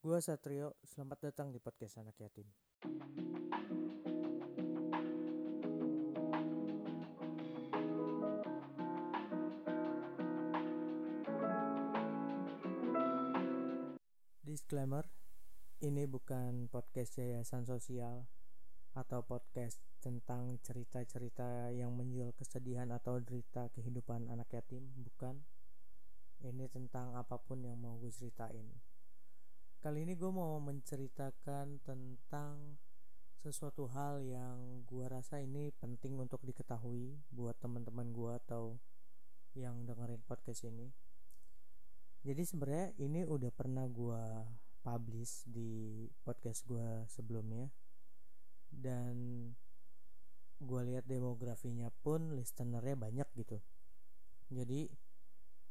Gua Satrio, selamat datang di podcast anak yatim. Disclaimer, ini bukan podcast yayasan sosial atau podcast tentang cerita-cerita yang menjual kesedihan atau derita kehidupan anak yatim, bukan. Ini tentang apa pun yang mau gue ceritain. Kali ini gue mau menceritakan tentang sesuatu hal yang gue rasa ini penting untuk diketahui buat teman-teman gue atau yang dengerin podcast ini. Jadi sebenarnya ini udah pernah gue publish di podcast gue sebelumnya dan gue lihat demografinya pun listenernya banyak gitu. Jadi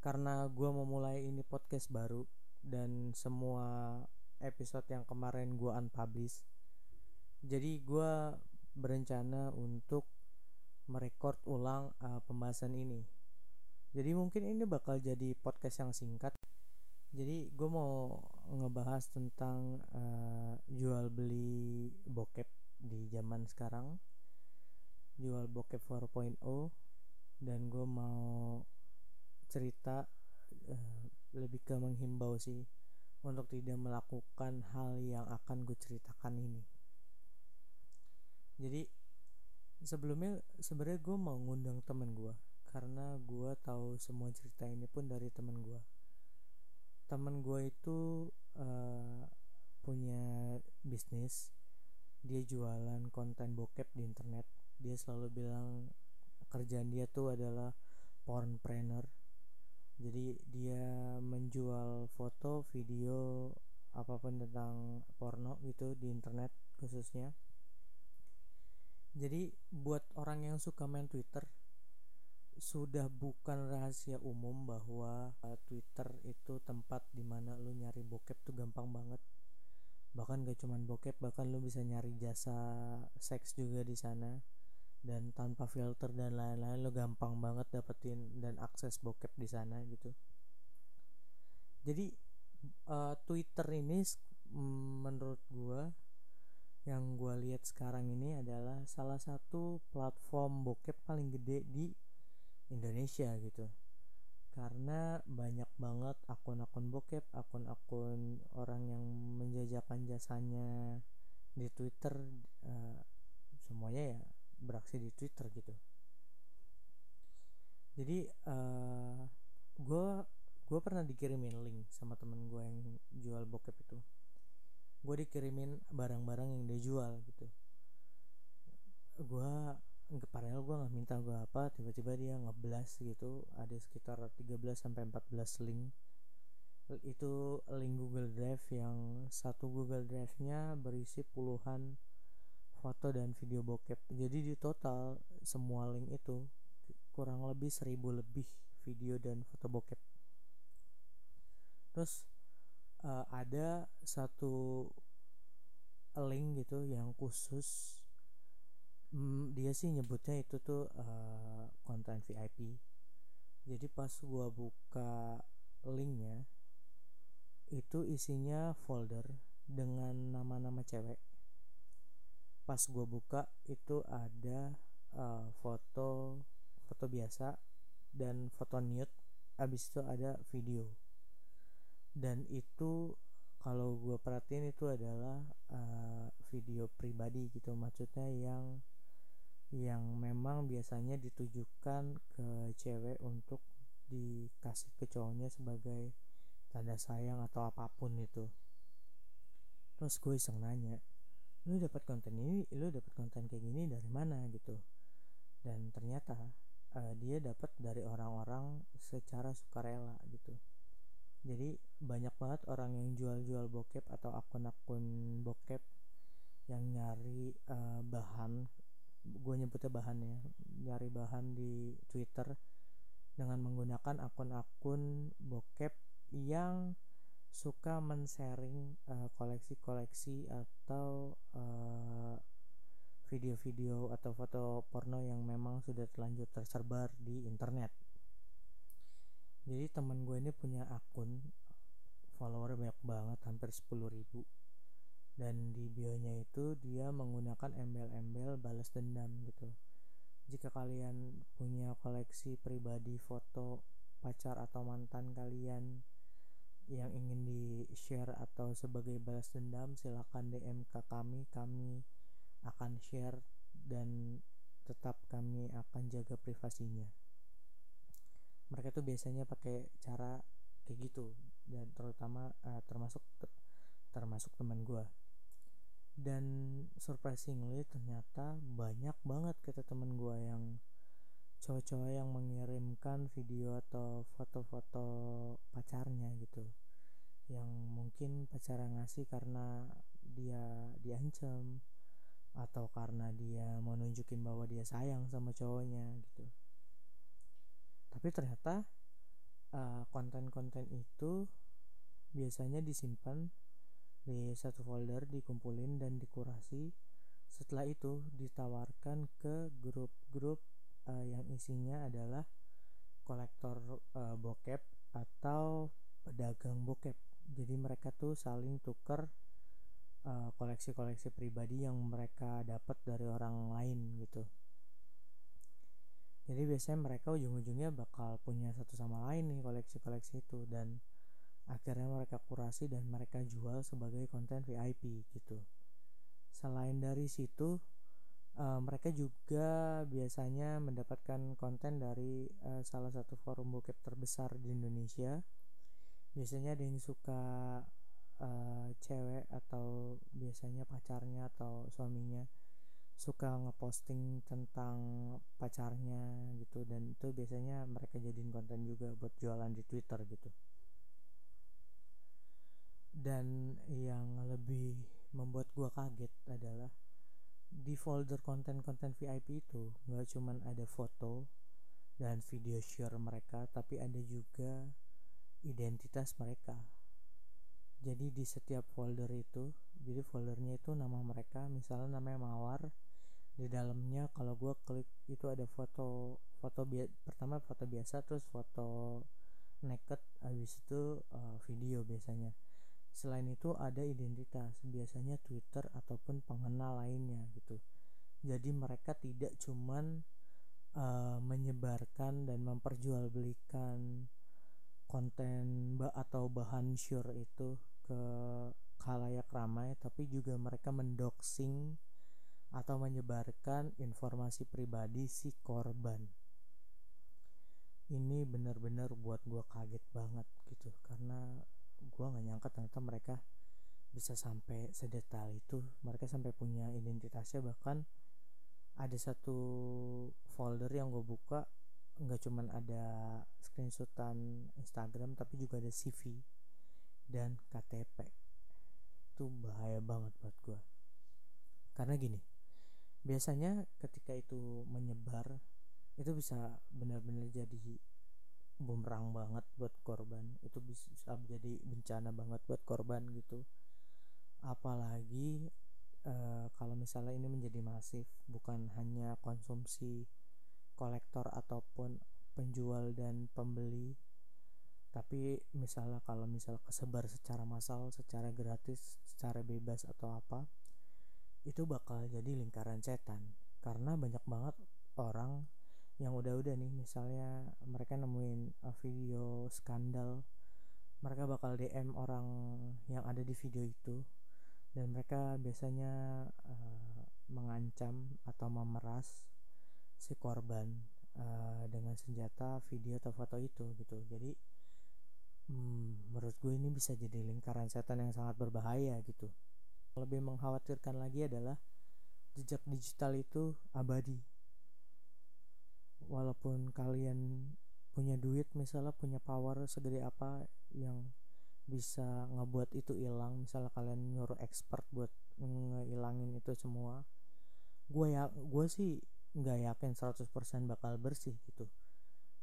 karena gue memulai ini podcast baru dan semua episode yang kemarin gue unpublish, jadi gue berencana untuk merekord ulang uh, pembahasan ini. Jadi mungkin ini bakal jadi podcast yang singkat. Jadi gue mau ngebahas tentang uh, jual beli bokep di zaman sekarang. Jual bokep 4.0 dan gue mau cerita uh, lebih ke menghimbau sih untuk tidak melakukan hal yang akan gue ceritakan ini. Jadi sebelumnya sebenarnya gue mau ngundang temen gue karena gue tahu semua cerita ini pun dari temen gue. Temen gue itu uh, punya bisnis dia jualan konten bokep di internet. Dia selalu bilang kerjaan dia tuh adalah pornpreneur jadi dia menjual foto video apa pun tentang porno gitu di internet khususnya. Jadi buat orang yang suka main twitter sudah bukan rahasia umum bahwa uh, Twitter itu tempat di mana lu nyari bokep tuh gampang banget. Bahkan gak cuman bokep bahkan lu bisa nyari jasa seks juga di sana dan tanpa filter dan lain-lain lu gampang banget dapetin dan akses bokep di sana gitu. Jadi uh, Twitter ini menurut gua yang gua lihat sekarang ini adalah salah satu platform bokep paling gede di Indonesia gitu. Karena banyak banget akun-akun bokep, akun-akun orang yang menjajakan jasanya di Twitter, uh, semuanya ya beraksi di Twitter gitu. Jadi uh, eh, gue pernah dikirimin link sama temen gue yang jual bokep itu. Gue dikirimin barang-barang yang dia jual gitu. Gue padahal gue nggak minta gue apa tiba-tiba dia ngeblas gitu ada sekitar 13 sampai 14 link itu link Google Drive yang satu Google Drive-nya berisi puluhan foto dan video bokep. Jadi di total semua link itu kurang lebih seribu lebih video dan foto bokep. Terus uh, ada satu link gitu yang khusus hmm, dia sih nyebutnya itu tuh uh, konten VIP jadi pas gua buka linknya itu isinya folder dengan nama-nama cewek pas gua buka itu ada uh, foto foto biasa dan foto nude abis itu ada video. Dan itu kalau gue perhatiin itu adalah uh, video pribadi gitu maksudnya yang yang memang biasanya ditujukan ke cewek untuk dikasih ke cowoknya sebagai tanda sayang atau apa pun itu. Terus gue iseng nanya lu dapat konten ini lu dapat konten kayak gini dari mana gitu. Dan ternyata uh, dia dapat dari orang-orang secara sukarela gitu. Jadi banyak banget orang yang jual-jual bokep atau akun-akun bokep yang nyari uh, bahan. Gue nyebutnya bahannya nyari bahan di Twitter dengan menggunakan akun-akun bokep yang suka men-sharing uh, koleksi-koleksi atau eh, video-video atau foto porno yang memang sudah terlanjur tersebar di internet. Jadi teman gue ini punya akun follower banyak banget hampir 10 ribu dan di bionya itu dia menggunakan embel-embel balas dendam gitu jika kalian punya koleksi pribadi foto pacar atau mantan kalian yang ingin di share atau sebagai balas dendam silahkan DM ke kami. Kami akan share dan tetap kami akan jaga privasinya. Mereka tuh biasanya pakai cara kayak gitu dan terutama uh, termasuk termasuk teman gue dan surprisingly ternyata banyak banget kata temen gue yang cowok-cowok yang mengirimkan video atau foto-foto pacarnya gitu. Yang mungkin pacarnya ngasih karena dia diancam atau karena dia mau nunjukin bahwa dia sayang sama cowoknya gitu. Tapi ternyata uh, konten-konten itu biasanya disimpan di satu folder dikumpulin dan dikurasi. Setelah itu ditawarkan ke grup-grup uh, yang isinya adalah kolektor uh, bokep atau pedagang bokep. Jadi mereka tuh saling tuker koleksi koleksi-koleksi pribadi yang mereka dapat dari orang lain gitu. Jadi biasanya mereka ujung-ujungnya bakal punya satu sama lain nih koleksi-koleksi itu dan akhirnya mereka kurasi dan mereka jual sebagai konten VIP gitu. Selain dari situ uh, mereka juga biasanya mendapatkan konten dari uh, salah satu forum bokep terbesar di Indonesia. Biasanya ada yang suka uh, cewek atau biasanya pacarnya atau suaminya suka ngeposting tentang pacarnya gitu. Dan itu biasanya mereka jadiin konten juga buat jualan di Twitter gitu. Dan yang lebih membuat gua kaget adalah di folder konten-konten VIP itu nggak cuman ada foto dan video share mereka tapi ada juga identitas mereka. Jadi di setiap folder itu jadi foldernya itu nama mereka misalnya namanya Mawar di dalamnya kalau gue klik itu ada foto foto pertama foto biasa terus foto naked habis itu uh, video biasanya Selain itu ada identitas, biasanya Twitter ataupun pengenal lainnya gitu. Jadi mereka tidak cuman uh, menyebarkan dan memperjualbelikan konten atau bahan sure itu ke khalayak ramai tapi juga mereka mendoxing atau menyebarkan informasi pribadi si korban ini benar-benar buat gue kaget banget gitu karena gue nggak nyangka ternyata mereka bisa sampai sedetail itu. Mereka sampai punya identitasnya. Bahkan ada satu folder yang gue buka nggak cuman ada screenshotan Instagram tapi juga ada CV dan KTP itu bahaya banget buat gue karena gini biasanya ketika itu menyebar itu bisa benar-benar jadi bumerang banget buat korban. Itu bisa menjadi bencana banget buat korban gitu. Apalagi uh, kalau misalnya ini menjadi masif bukan hanya konsumsi kolektor ataupun penjual dan pembeli tapi misalnya kalau misalnya kesebar secara massal secara gratis secara bebas atau apa itu bakal jadi lingkaran setan. Karena banyak banget orang yang udah-udah nih misalnya mereka nemuin uh, video skandal mereka bakal DM orang yang ada di video itu dan mereka biasanya uh, mengancam atau memeras si korban uh, dengan senjata video atau foto itu gitu. Jadi hmm, menurut gue ini bisa jadi lingkaran setan yang sangat berbahaya gitu. Lebih mengkhawatirkan lagi adalah jejak digital itu abadi walaupun kalian punya duit misalnya punya power segede apa yang bisa ngebuat itu hilang misalnya kalian nyuruh expert buat ngilangin itu semua gue ya gue sih nggak yakin 100% bakal bersih gitu.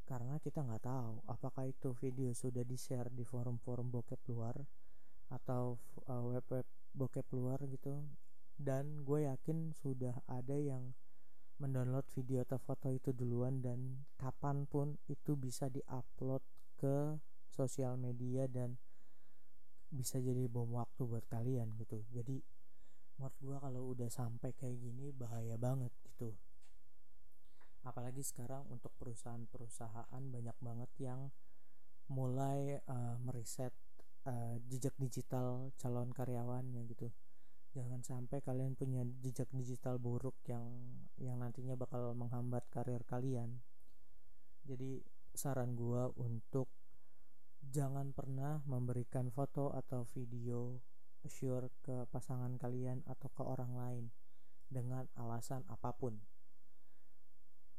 Karena kita nggak tahu apakah itu video sudah di share di forum-forum bokep luar atau uh, web-web bokep luar gitu. Dan gue yakin sudah ada yang mendownload video atau foto itu duluan dan kapan pun itu bisa diupload ke sosial media dan bisa jadi bom waktu buat kalian gitu. Jadi menurut gue kalau udah sampai kayak gini bahaya banget gitu. Apalagi sekarang untuk perusahaan-perusahaan banyak banget yang mulai uh, meriset uh, jejak digital calon karyawannya gitu jangan sampai kalian punya jejak digital buruk yang yang nantinya bakal menghambat karir kalian. Jadi saran gua untuk jangan pernah memberikan foto atau video sure ke pasangan kalian atau ke orang lain dengan alasan apa pun.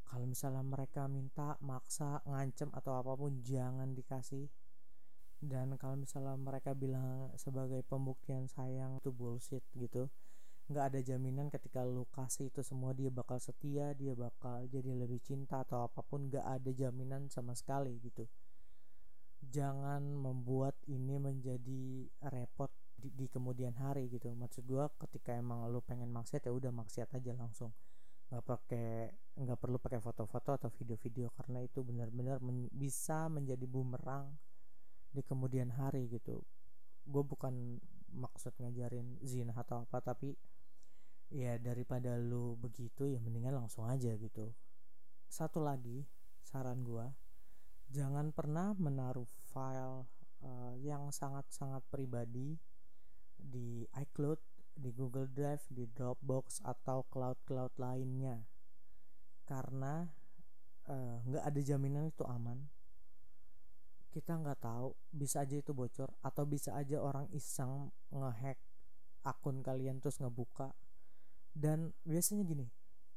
Kalau misalnya mereka minta maksa ngancem atau apa pun jangan dikasih dan kalau misalnya mereka bilang sebagai pembuktian sayang itu bullshit gitu. Nggak ada jaminan ketika lu kasih itu semua dia bakal setia dia bakal jadi lebih cinta atau apa pun nggak ada jaminan sama sekali gitu. Jangan membuat ini menjadi repot di, di kemudian hari gitu. Maksud gua ketika emang lu pengen maksiat ya udah maksiat aja langsung. Nggak pakai nggak perlu pakai foto-foto atau video-video karena itu benar-benar men bisa menjadi bumerang di kemudian hari gitu gue bukan maksud ngajarin zina atau apa tapi ya daripada lu begitu ya mendingan langsung aja gitu satu lagi saran gue jangan pernah menaruh file uh, yang sangat-sangat pribadi di iCloud di Google Drive, di Dropbox atau cloud-cloud lainnya. Karena eh, nggak uh, ada jaminan itu aman. Kita nggak tahu, bisa aja itu bocor atau bisa aja orang iseng ngehack akun kalian terus ngebuka. Dan biasanya gini,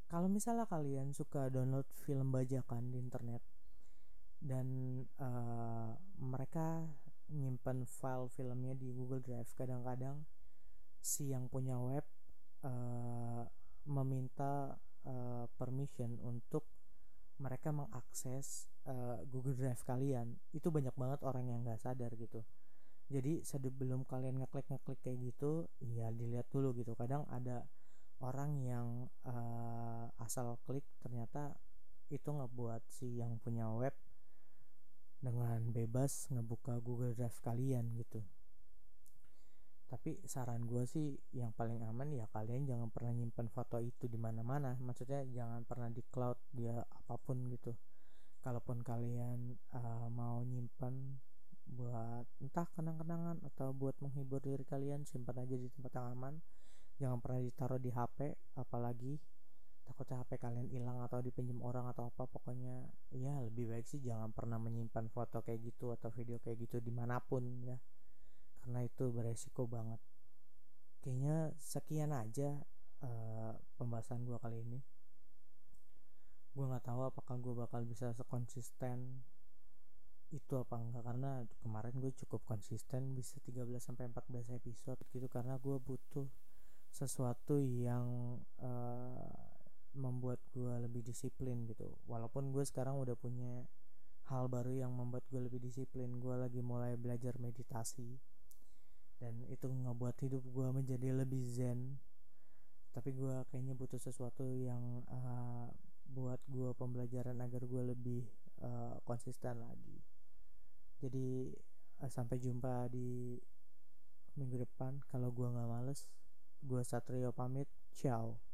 kalau misalnya kalian suka download film bajakan di internet dan uh, mereka nyimpan file filmnya di Google Drive kadang-kadang si yang punya web uh, meminta uh, permission untuk mereka mengakses uh, Google Drive kalian itu banyak banget orang yang nggak sadar gitu. Jadi sebelum kalian ngeklik ngeklik kayak gitu ya dilihat dulu gitu. Kadang ada orang yang uh, asal klik ternyata itu ngebuat si yang punya web dengan bebas ngebuka Google Drive kalian gitu tapi saran gue sih yang paling aman ya kalian jangan pernah nyimpan foto itu di mana-mana. Maksudnya jangan pernah di cloud dia apa pun gitu. Kalaupun kalian uh, mau nyimpan buat entah kenang-kenangan atau buat menghibur diri kalian simpan aja di tempat yang aman. Jangan pernah ditaruh di HP apalagi takutnya HP kalian hilang atau dipinjam orang atau apa. Pokoknya ya lebih baik sih jangan pernah menyimpan foto kayak gitu atau video kayak gitu di mana pun ya karena itu beresiko banget. Kayaknya sekian aja uh, pembahasan gue kali ini. Gue nggak tahu apakah gue bakal bisa sekonsisten itu apa enggak karena kemarin gue cukup konsisten bisa 13 sampai 14 episode gitu karena gue butuh sesuatu yang uh, membuat gue lebih disiplin gitu. Walaupun gue sekarang udah punya hal baru yang membuat gue lebih disiplin gue lagi mulai belajar meditasi dan itu ngebuat hidup gue menjadi lebih zen. Tapi gue kayaknya butuh sesuatu yang uh, buat gue pembelajaran agar gue lebih uh, konsisten lagi. Jadi uh, sampai jumpa di minggu depan. Kalau gue nggak males gue Satrio pamit. Ciao